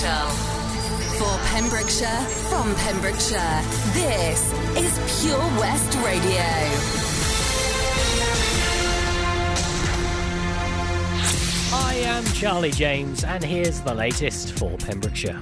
capital. For Pembrokeshire, from Pembrokeshire, this is Pure West Radio. I am Charlie James, and here's the latest for Pembrokeshire.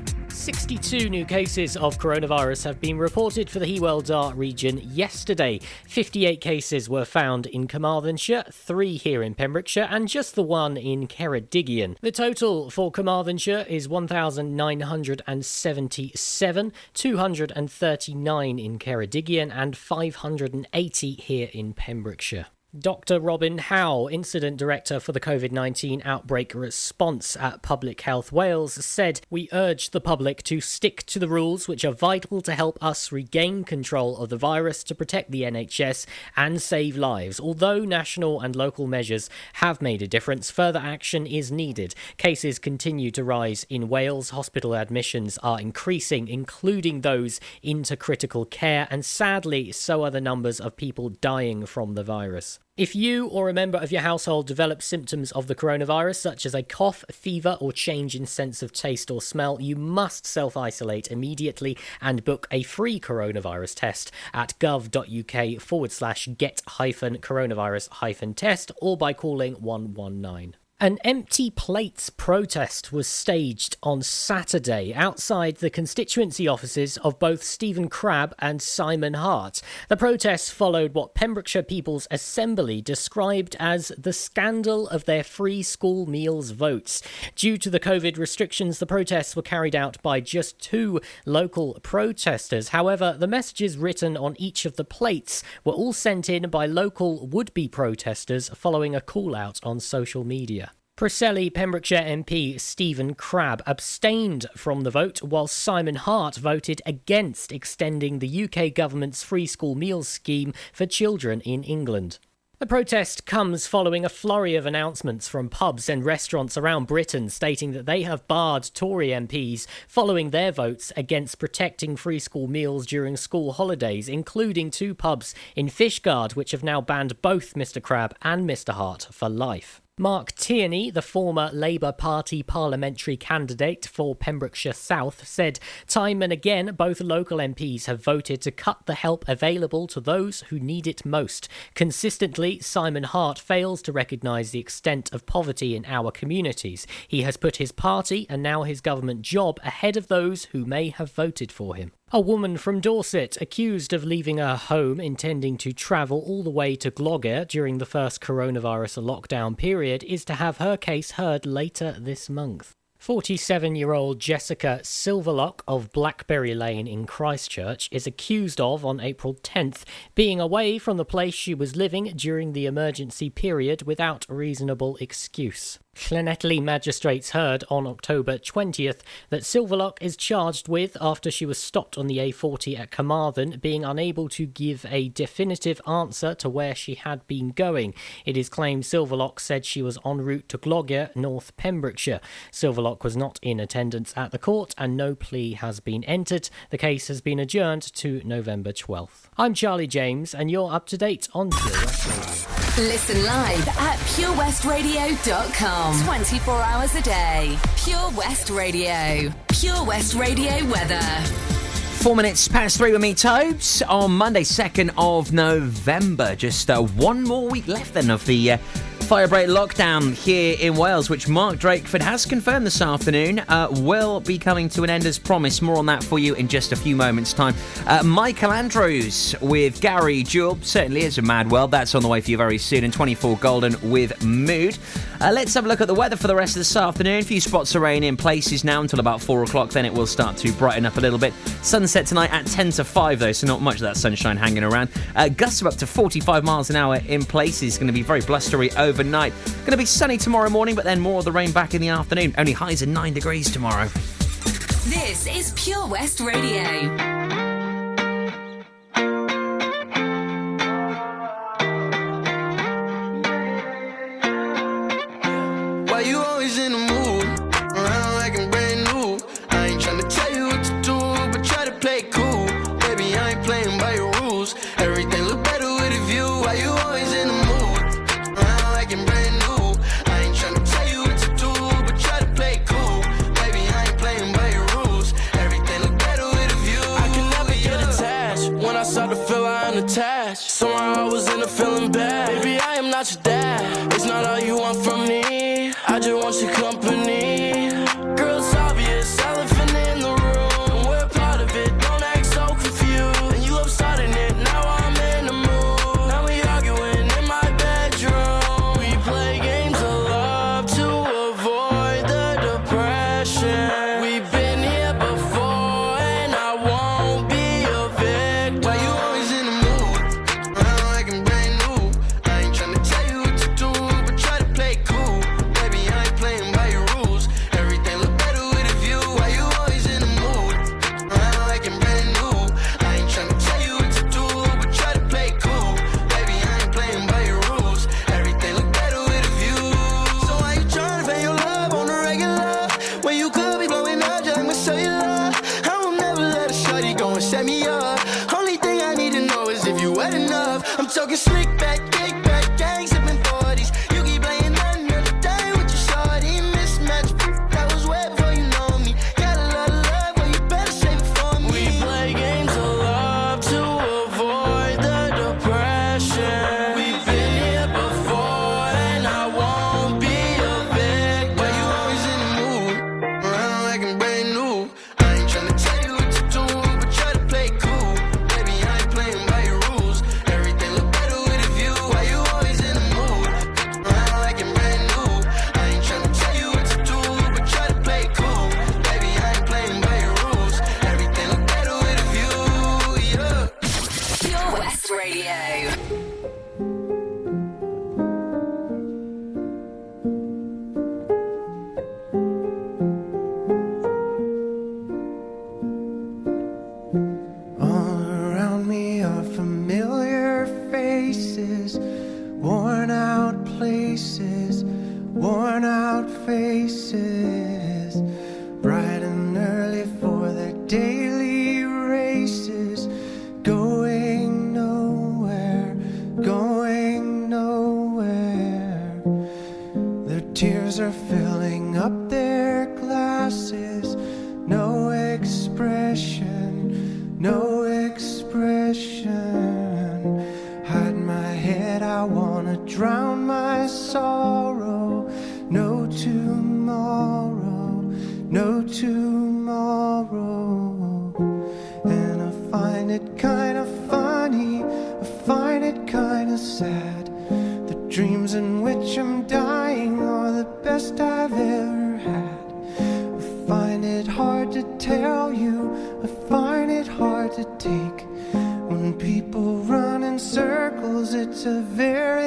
62 new cases of coronavirus have been reported for the Hywel Dda region yesterday. 58 cases were found in Carmarthenshire, three here in Pembrokeshire, and just the one in Ceredigion. The total for Carmarthenshire is 1,977, 239 in Ceredigion, and 580 here in Pembrokeshire. Dr. Robin Howe, Incident Director for the COVID 19 outbreak response at Public Health Wales, said, We urge the public to stick to the rules which are vital to help us regain control of the virus to protect the NHS and save lives. Although national and local measures have made a difference, further action is needed. Cases continue to rise in Wales. Hospital admissions are increasing, including those into critical care, and sadly, so are the numbers of people dying from the virus. If you or a member of your household develops symptoms of the coronavirus, such as a cough, fever, or change in sense of taste or smell, you must self isolate immediately and book a free coronavirus test at gov.uk forward slash get hyphen coronavirus hyphen test or by calling 119. An empty plates protest was staged on Saturday outside the constituency offices of both Stephen Crabb and Simon Hart. The protest followed what Pembrokeshire People's Assembly described as the scandal of their free school meals votes. Due to the COVID restrictions, the protests were carried out by just two local protesters. However, the messages written on each of the plates were all sent in by local would be protesters following a call out on social media. Preseli Pembrokeshire MP Stephen Crabb abstained from the vote, while Simon Hart voted against extending the UK government's free school meals scheme for children in England. The protest comes following a flurry of announcements from pubs and restaurants around Britain stating that they have barred Tory MPs following their votes against protecting free school meals during school holidays, including two pubs in Fishguard, which have now banned both Mr. Crabb and Mr. Hart for life. Mark Tierney, the former Labour Party parliamentary candidate for Pembrokeshire South, said time and again both local MPs have voted to cut the help available to those who need it most. Consistently, Simon Hart fails to recognise the extent of poverty in our communities. He has put his party and now his government job ahead of those who may have voted for him. A woman from Dorset accused of leaving her home intending to travel all the way to Gloucester during the first coronavirus lockdown period is to have her case heard later this month. 47 year old Jessica Silverlock of Blackberry Lane in Christchurch is accused of, on April 10th, being away from the place she was living during the emergency period without reasonable excuse. Llanelli magistrates heard on October 20th that Silverlock is charged with, after she was stopped on the A40 at Carmarthen, being unable to give a definitive answer to where she had been going. It is claimed Silverlock said she was en route to Gloucester, North Pembrokeshire. Silverlock was not in attendance at the court and no plea has been entered. The case has been adjourned to November 12th. I'm Charlie James and you're up to date on Pure West Radio. Listen live at purewestradio.com. 24 hours a day. Pure West Radio. Pure West Radio weather. Four minutes past three with me, Tobes, on Monday, 2nd of November. Just uh, one more week left then of the uh, firebreak lockdown here in Wales, which Mark Drakeford has confirmed this afternoon, uh, will be coming to an end as promised. More on that for you in just a few moments' time. Uh, Michael Andrews with Gary Jules certainly is a mad world. That's on the way for you very soon. And 24 Golden with Mood. Uh, let's have a look at the weather for the rest of this afternoon. A few spots of rain in places now until about 4 o'clock. Then it will start to brighten up a little bit. Sunset tonight at 10 to 5, though, so not much of that sunshine hanging around. Uh, gusts of up to 45 miles an hour in places. Going to be very blustery overnight. Going to be sunny tomorrow morning, but then more of the rain back in the afternoon. Only highs of 9 degrees tomorrow. This is Pure West Radio. up their glasses. No expression, no expression. Hide my head, I wanna drown my soul. persevere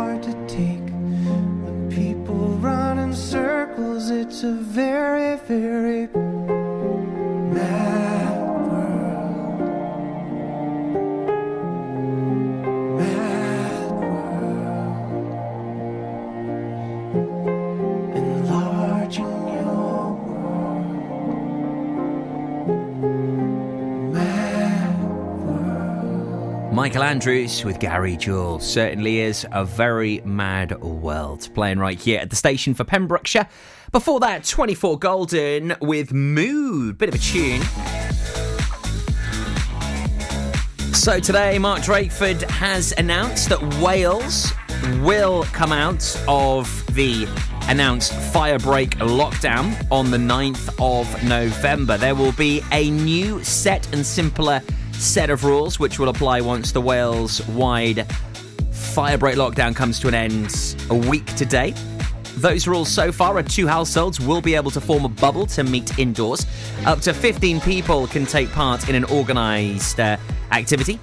hard to Michael Andrews with Gary Jules. Certainly is a very mad world. Playing right here at the station for Pembrokeshire. Before that, 24 Golden with Mood. Bit of a tune. So today, Mark Drakeford has announced that Wales will come out of the announced firebreak lockdown on the 9th of November. There will be a new set and simpler set of rules which will apply once the Wales wide firebreak lockdown comes to an end a week today. Those rules so far are two households will be able to form a bubble to meet indoors. Up to 15 people can take part in an organised uh, activity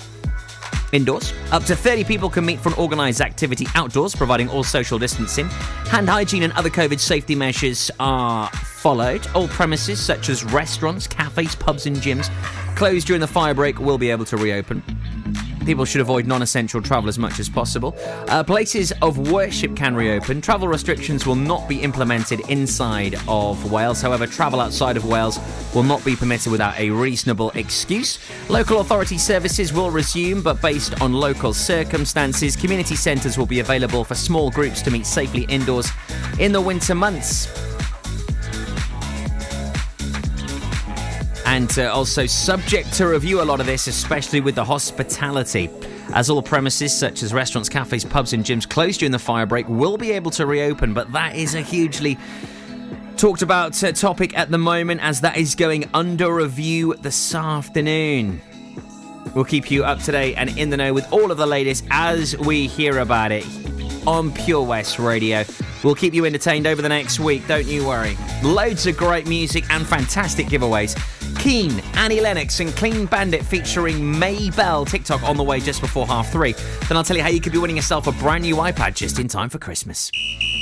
indoors. Up to 30 people can meet for an organised activity outdoors, providing all social distancing. Hand hygiene and other COVID safety measures are followed. All premises, such as restaurants, cafes, pubs, and gyms, closed during the firebreak will be able to reopen. People should avoid non essential travel as much as possible. Uh, places of worship can reopen. Travel restrictions will not be implemented inside of Wales. However, travel outside of Wales will not be permitted without a reasonable excuse. Local authority services will resume, but based on local circumstances. Community centres will be available for small groups to meet safely indoors in the winter months. And uh, also subject to review a lot of this, especially with the hospitality. As all premises, such as restaurants, cafes, pubs, and gyms, closed during the firebreak, will be able to reopen, but that is a hugely talked about uh, topic at the moment as that is going under review this afternoon. We'll keep you up to date and in the know with all of the latest as we hear about it on Pure West Radio. We'll keep you entertained over the next week, don't you worry. Loads of great music and fantastic giveaways. Keane, Annie Lennox, and Clean Bandit featuring Mabel TikTok on the way just before half three. Then I'll tell you how you could be winning yourself a brand new iPad just in time for Christmas.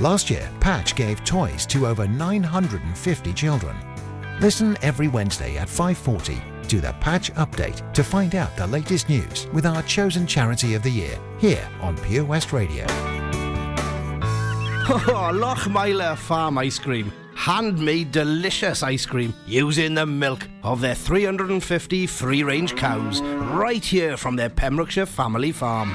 Last year, Patch gave toys to over 950 children. Listen every Wednesday at 5:40 to the Patch Update to find out the latest news with our chosen charity of the year here on Pure West Radio. Oh, Lochmeyler Farm Ice Cream. Handmade delicious ice cream using the milk of their 350 free range cows right here from their Pembrokeshire family farm.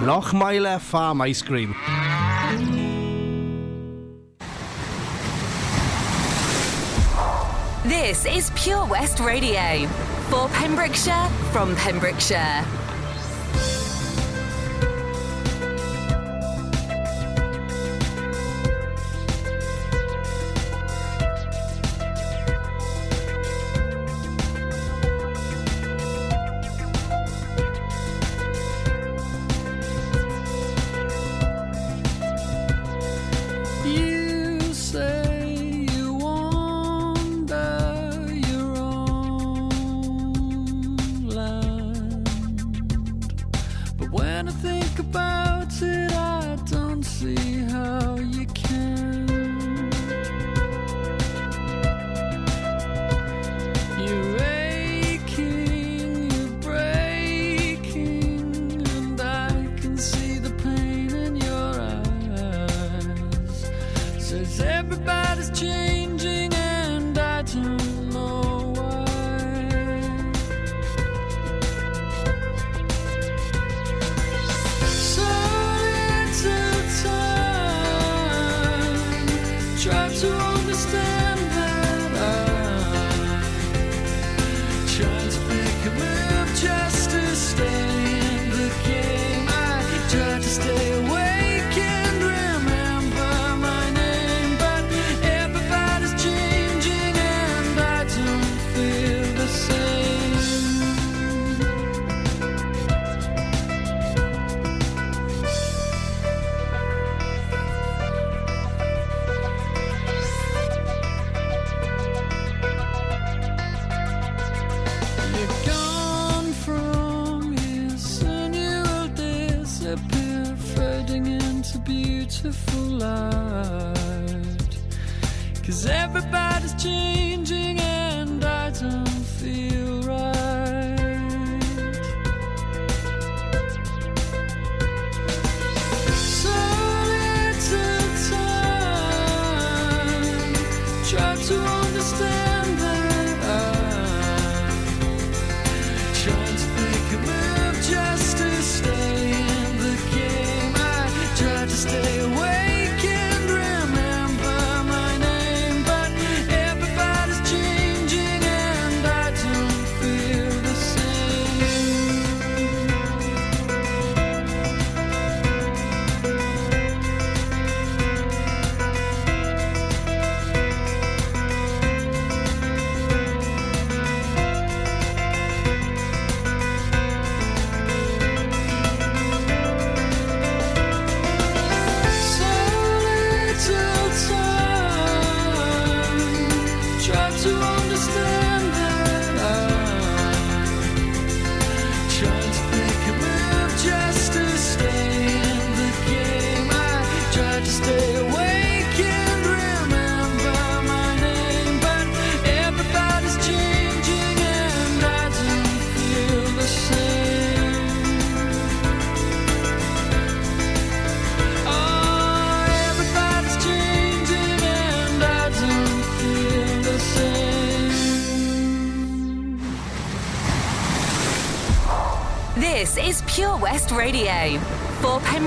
Lochmeyler Farm Ice Cream. This is Pure West Radio for Pembrokeshire from Pembrokeshire.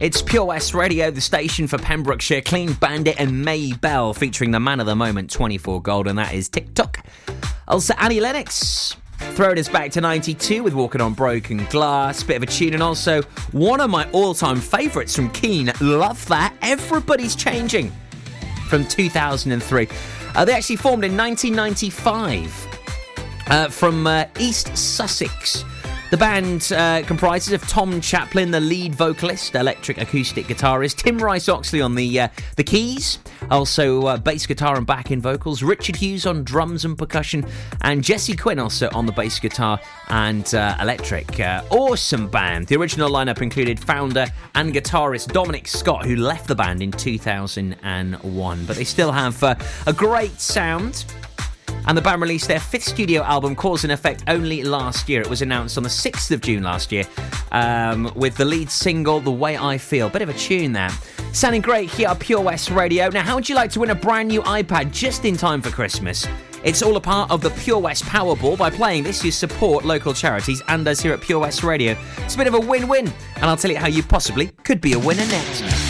It's Pure West Radio, the station for Pembrokeshire, Clean Bandit and Mabel, featuring the man of the moment, 24 Gold, and that is TikTok. Also, Annie Lennox. Throwing us back to 92 with Walking on Broken Glass, bit of a tune, and also one of my all time favourites from Keane. Love that. Everybody's changing from 2003. Uh, they actually formed in 1995 uh, from uh, East Sussex. The band uh, comprises of Tom Chaplin, the lead vocalist, electric acoustic guitarist, Tim Rice Oxley on the uh, the keys, also uh, bass guitar and backing vocals, Richard Hughes on drums and percussion, and Jesse Quinn also on the bass guitar and uh, electric. Uh, awesome band. The original lineup included founder and guitarist Dominic Scott, who left the band in 2001, but they still have uh, a great sound. And the band released their fifth studio album, Cause and Effect, only last year. It was announced on the 6th of June last year um, with the lead single, The Way I Feel. Bit of a tune there. Sounding great here at Pure West Radio. Now, how would you like to win a brand new iPad just in time for Christmas? It's all a part of the Pure West Powerball. By playing this, you support local charities and us here at Pure West Radio. It's a bit of a win win, and I'll tell you how you possibly could be a winner next.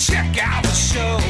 Check out the show.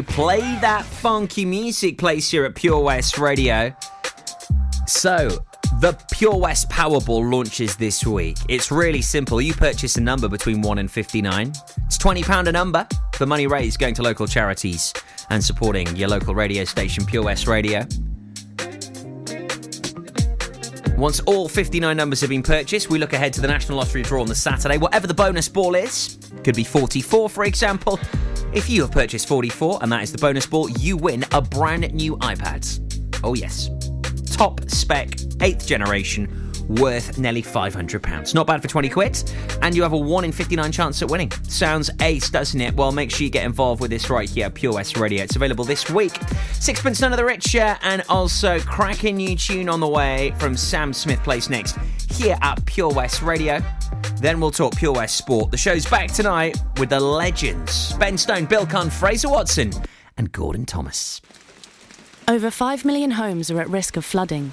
Cherry, play that funky music place here at Pure West Radio. So, the Pure West Powerball launches this week. It's really simple. You purchase a number between 1 and 59. It's £20 a number. The money raised going to local charities and supporting your local radio station, Pure West Radio. Once all 59 numbers have been purchased, we look ahead to the National Lottery draw on the Saturday. Whatever the bonus ball is, could be 44, for example. If you have purchased 44 and that is the bonus ball, you win a brand new iPad. Oh, yes. Top spec, 8th generation, worth nearly £500. Not bad for 20 quid, and you have a 1 in 59 chance at winning. Sounds ace, doesn't it? Well, make sure you get involved with this right here, Pure West Radio. It's available this week. Sixpence None of the Richer, and also cracking new tune on the way from Sam Smith Place next here at Pure West Radio. Then we'll talk Pure West Sport. The show's back tonight with the legends Ben Stone, Bill Conn, Fraser Watson, and Gordon Thomas. Over 5 million homes are at risk of flooding,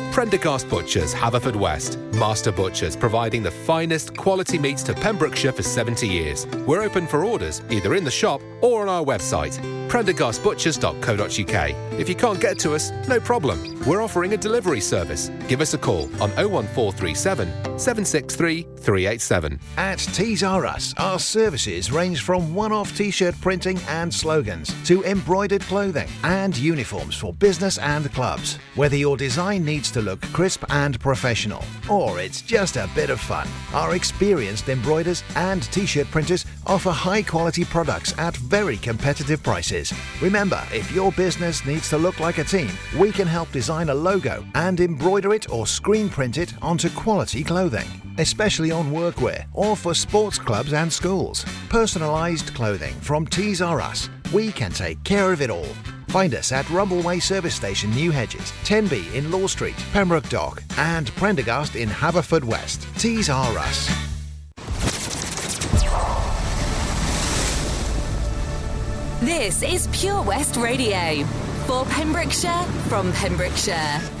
Prendergast Butchers, Haverfordwest. Master Butchers, providing the finest quality meats to Pembrokeshire for 70 years. We're open for orders, either in the shop or on our website, prendergastbutchers.co.uk. If you can't get to us, no problem. We're offering a delivery service. Give us a call on 01437 763 387. At Tees R Us, our services range from one off t shirt printing and slogans to embroidered clothing and uniforms for business and clubs. Whether your design needs to look crisp and professional, or it's just a bit of fun, our experienced embroiders and t shirt printers offer high quality products at very competitive prices. Remember, if your business needs to look like a team, we can help design a logo and embroider it or screen print it onto quality clothing especially on workwear or for sports clubs and schools. Personalised clothing from Tees R Us. We can take care of it all. Find us at Rumbleway Service Station, New Hedges, 10B in Law Street, Pembroke Dock, and Prendergast in Haverfordwest. Tees R Us. This is Pure West Radio for Pembrokeshire from Pembrokeshire.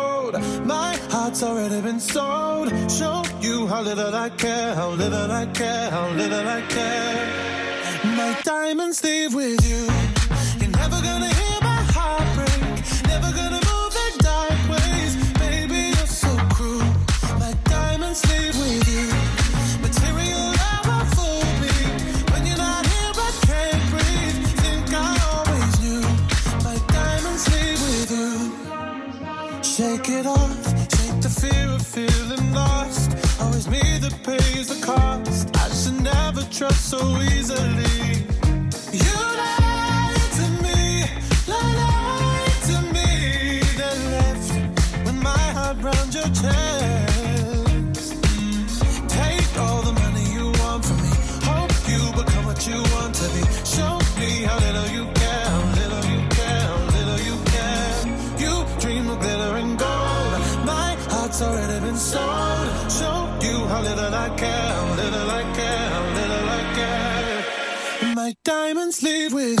My heart's already been sold. Show you how little I care, how little I care, how little I care. My diamonds leave with you. Trust so easily. You lied to me, lied to me. Then left with my heart round your chest. Take all the money you want from me. Hope you become what you want to be. Show me how little you care, how little you care, how little you care. You dream of glitter and gold. My heart's already been sold. Show you how little I care, leave with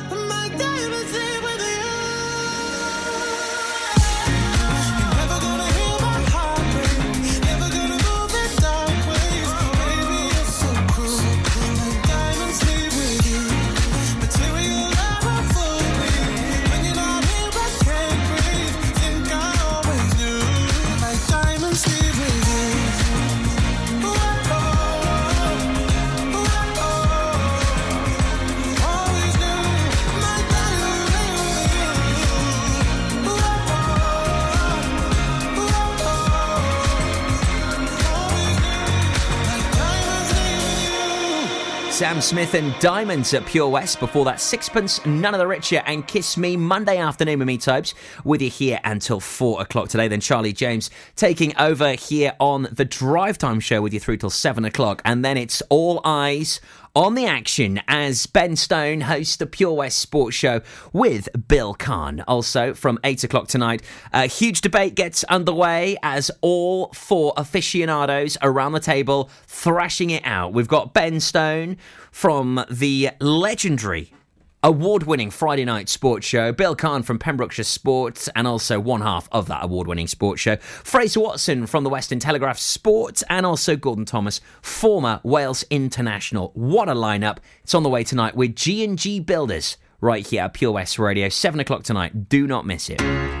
7-1. Smith and Diamonds at Pure West. Before that, Sixpence, None of the Richer, and Kiss Me Monday afternoon with me, Tobes, with you here until four o'clock today. Then Charlie James taking over here on the Drive Time Show with you through till seven o'clock. And then it's all eyes on the action as Ben Stone hosts the Pure West Sports Show with Bill Kahn. Also, from 8 o'clock tonight, a huge debate gets underway as all four aficionados around the table thrashing it out. We've got Ben Stone from the legendary award winning Friday night sports show. Bill Kahn from Pembrokeshire Sports, and also one half of that award winning sports show. Fraser Watson from the Western Telegraph Sports, and also Gordon Thomas, former Wales international. What a lineup! It's on the way tonight with G&G Builders right here at Pure West Radio, 7 o'clock tonight. Do not miss it.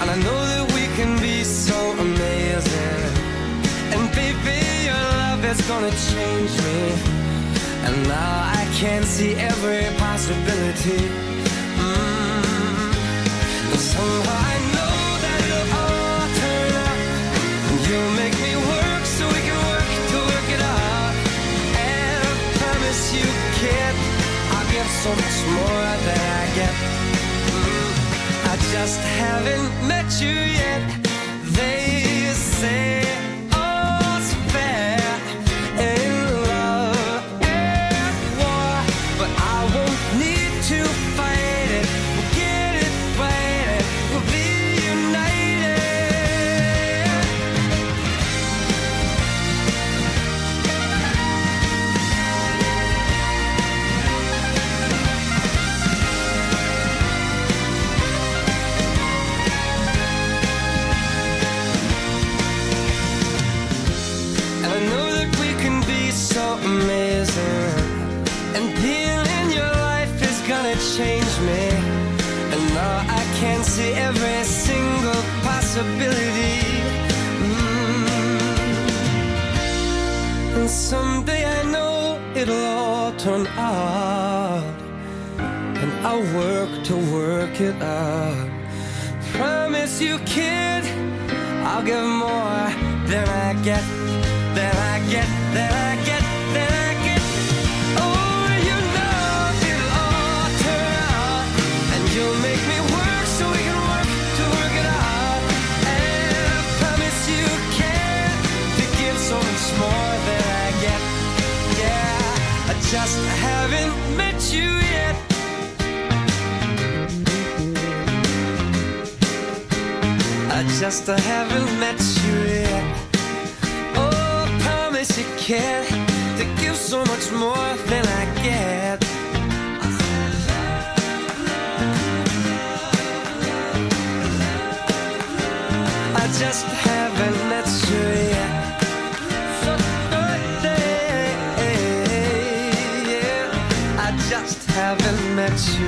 And I know that we can be so amazing. And baby, your love is gonna change me. And now I can see every possibility. Mm. And somehow I know that it'll all turn out. And you'll make me work so we can work to work it out. And I promise you, kid, I'll get so much more than I get. Just haven't met you yet. They say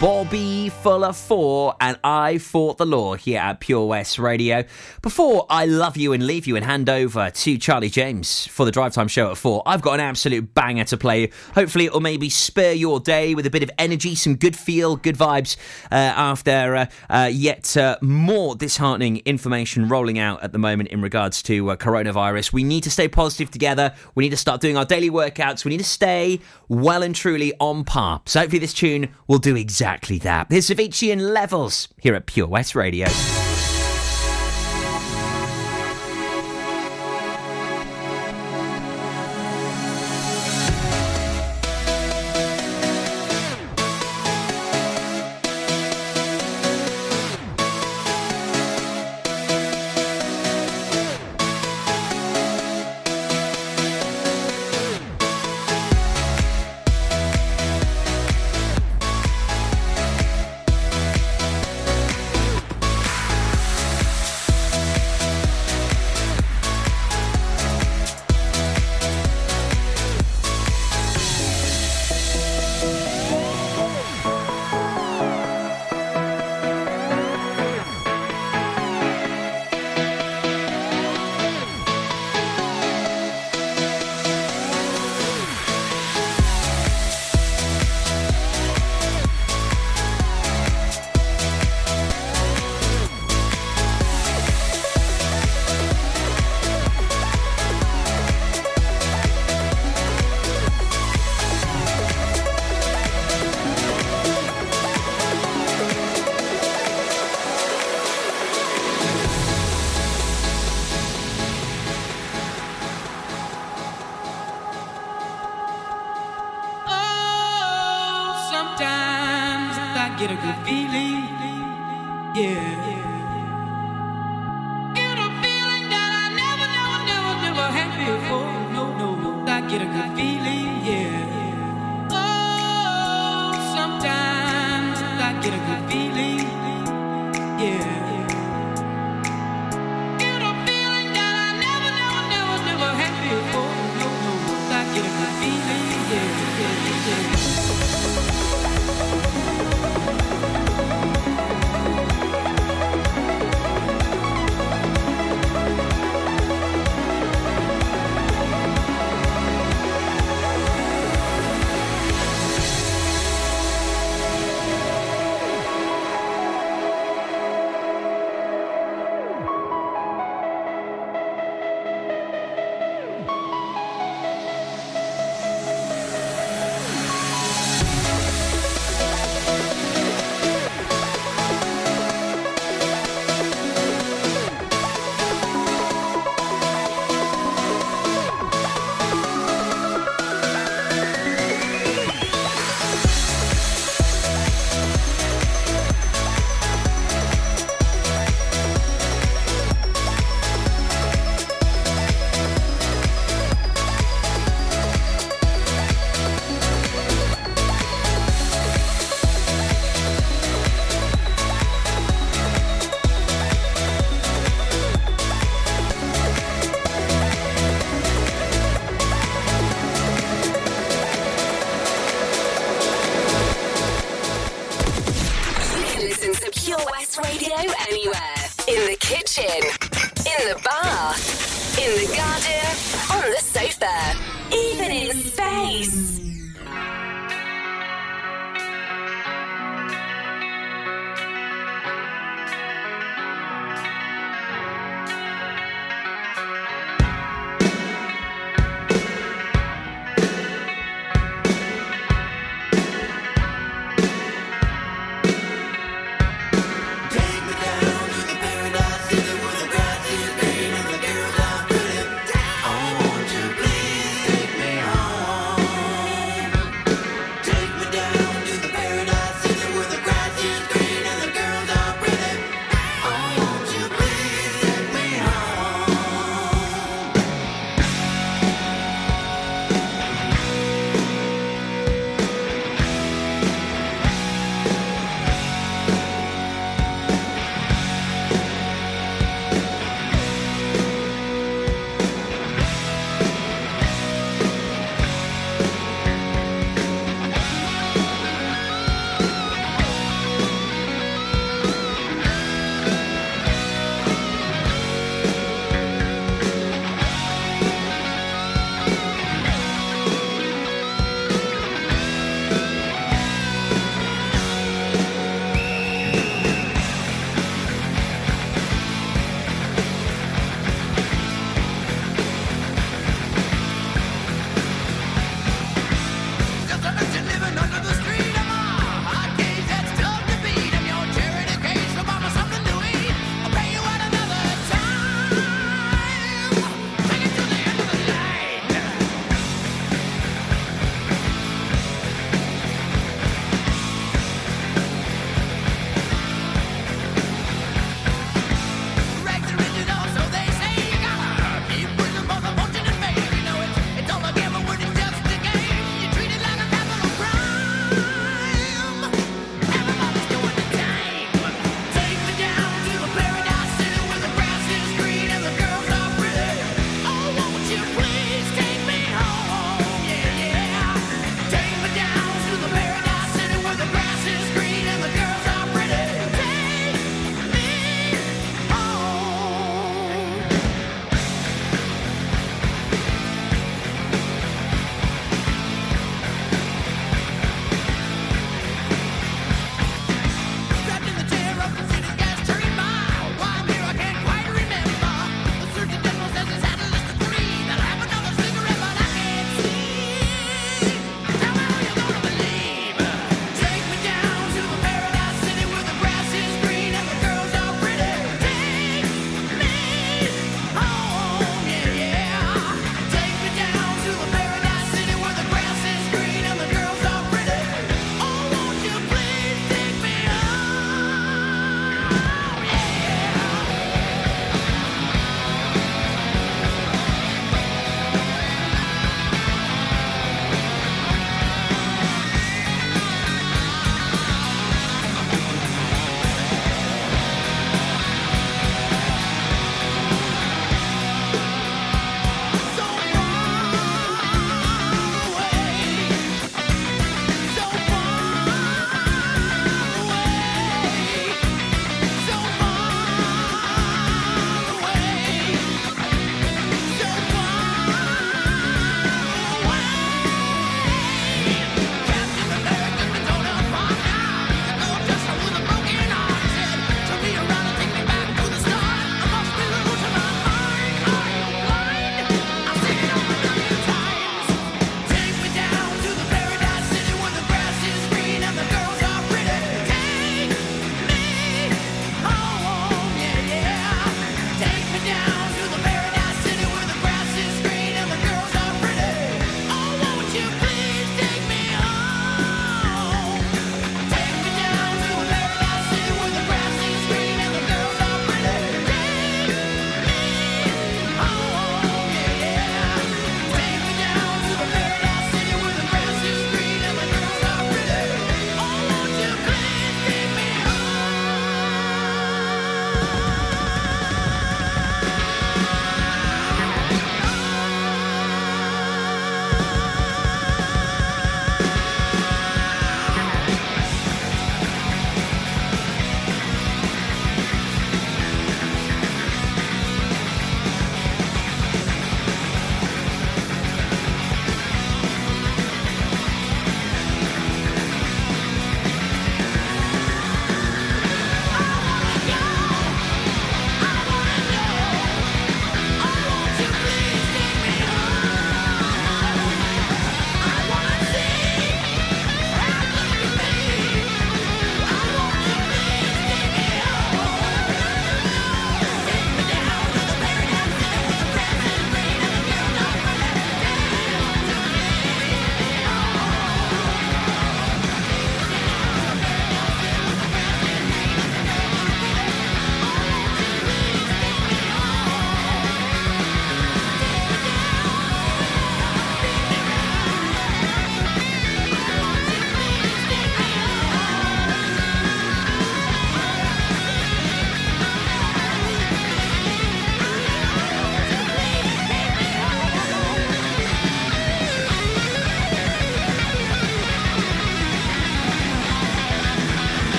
Bobby Fuller 4, and I fought the law here at Pure West Radio. Before I love you and leave you and hand over to Charlie James for the Drive Time Show at 4, I've got an absolute banger to play. Hopefully, it'll maybe spur your day with a bit of energy, some good feel, good vibes uh, after uh, uh, yet uh, more disheartening information rolling out at the moment in regards to uh, coronavirus. We need to stay positive together. We need to start doing our daily workouts. We need to stay well and truly on par. So, hopefully, this tune will do exactly that. Here's Avicii Levels here at Pure West Radio.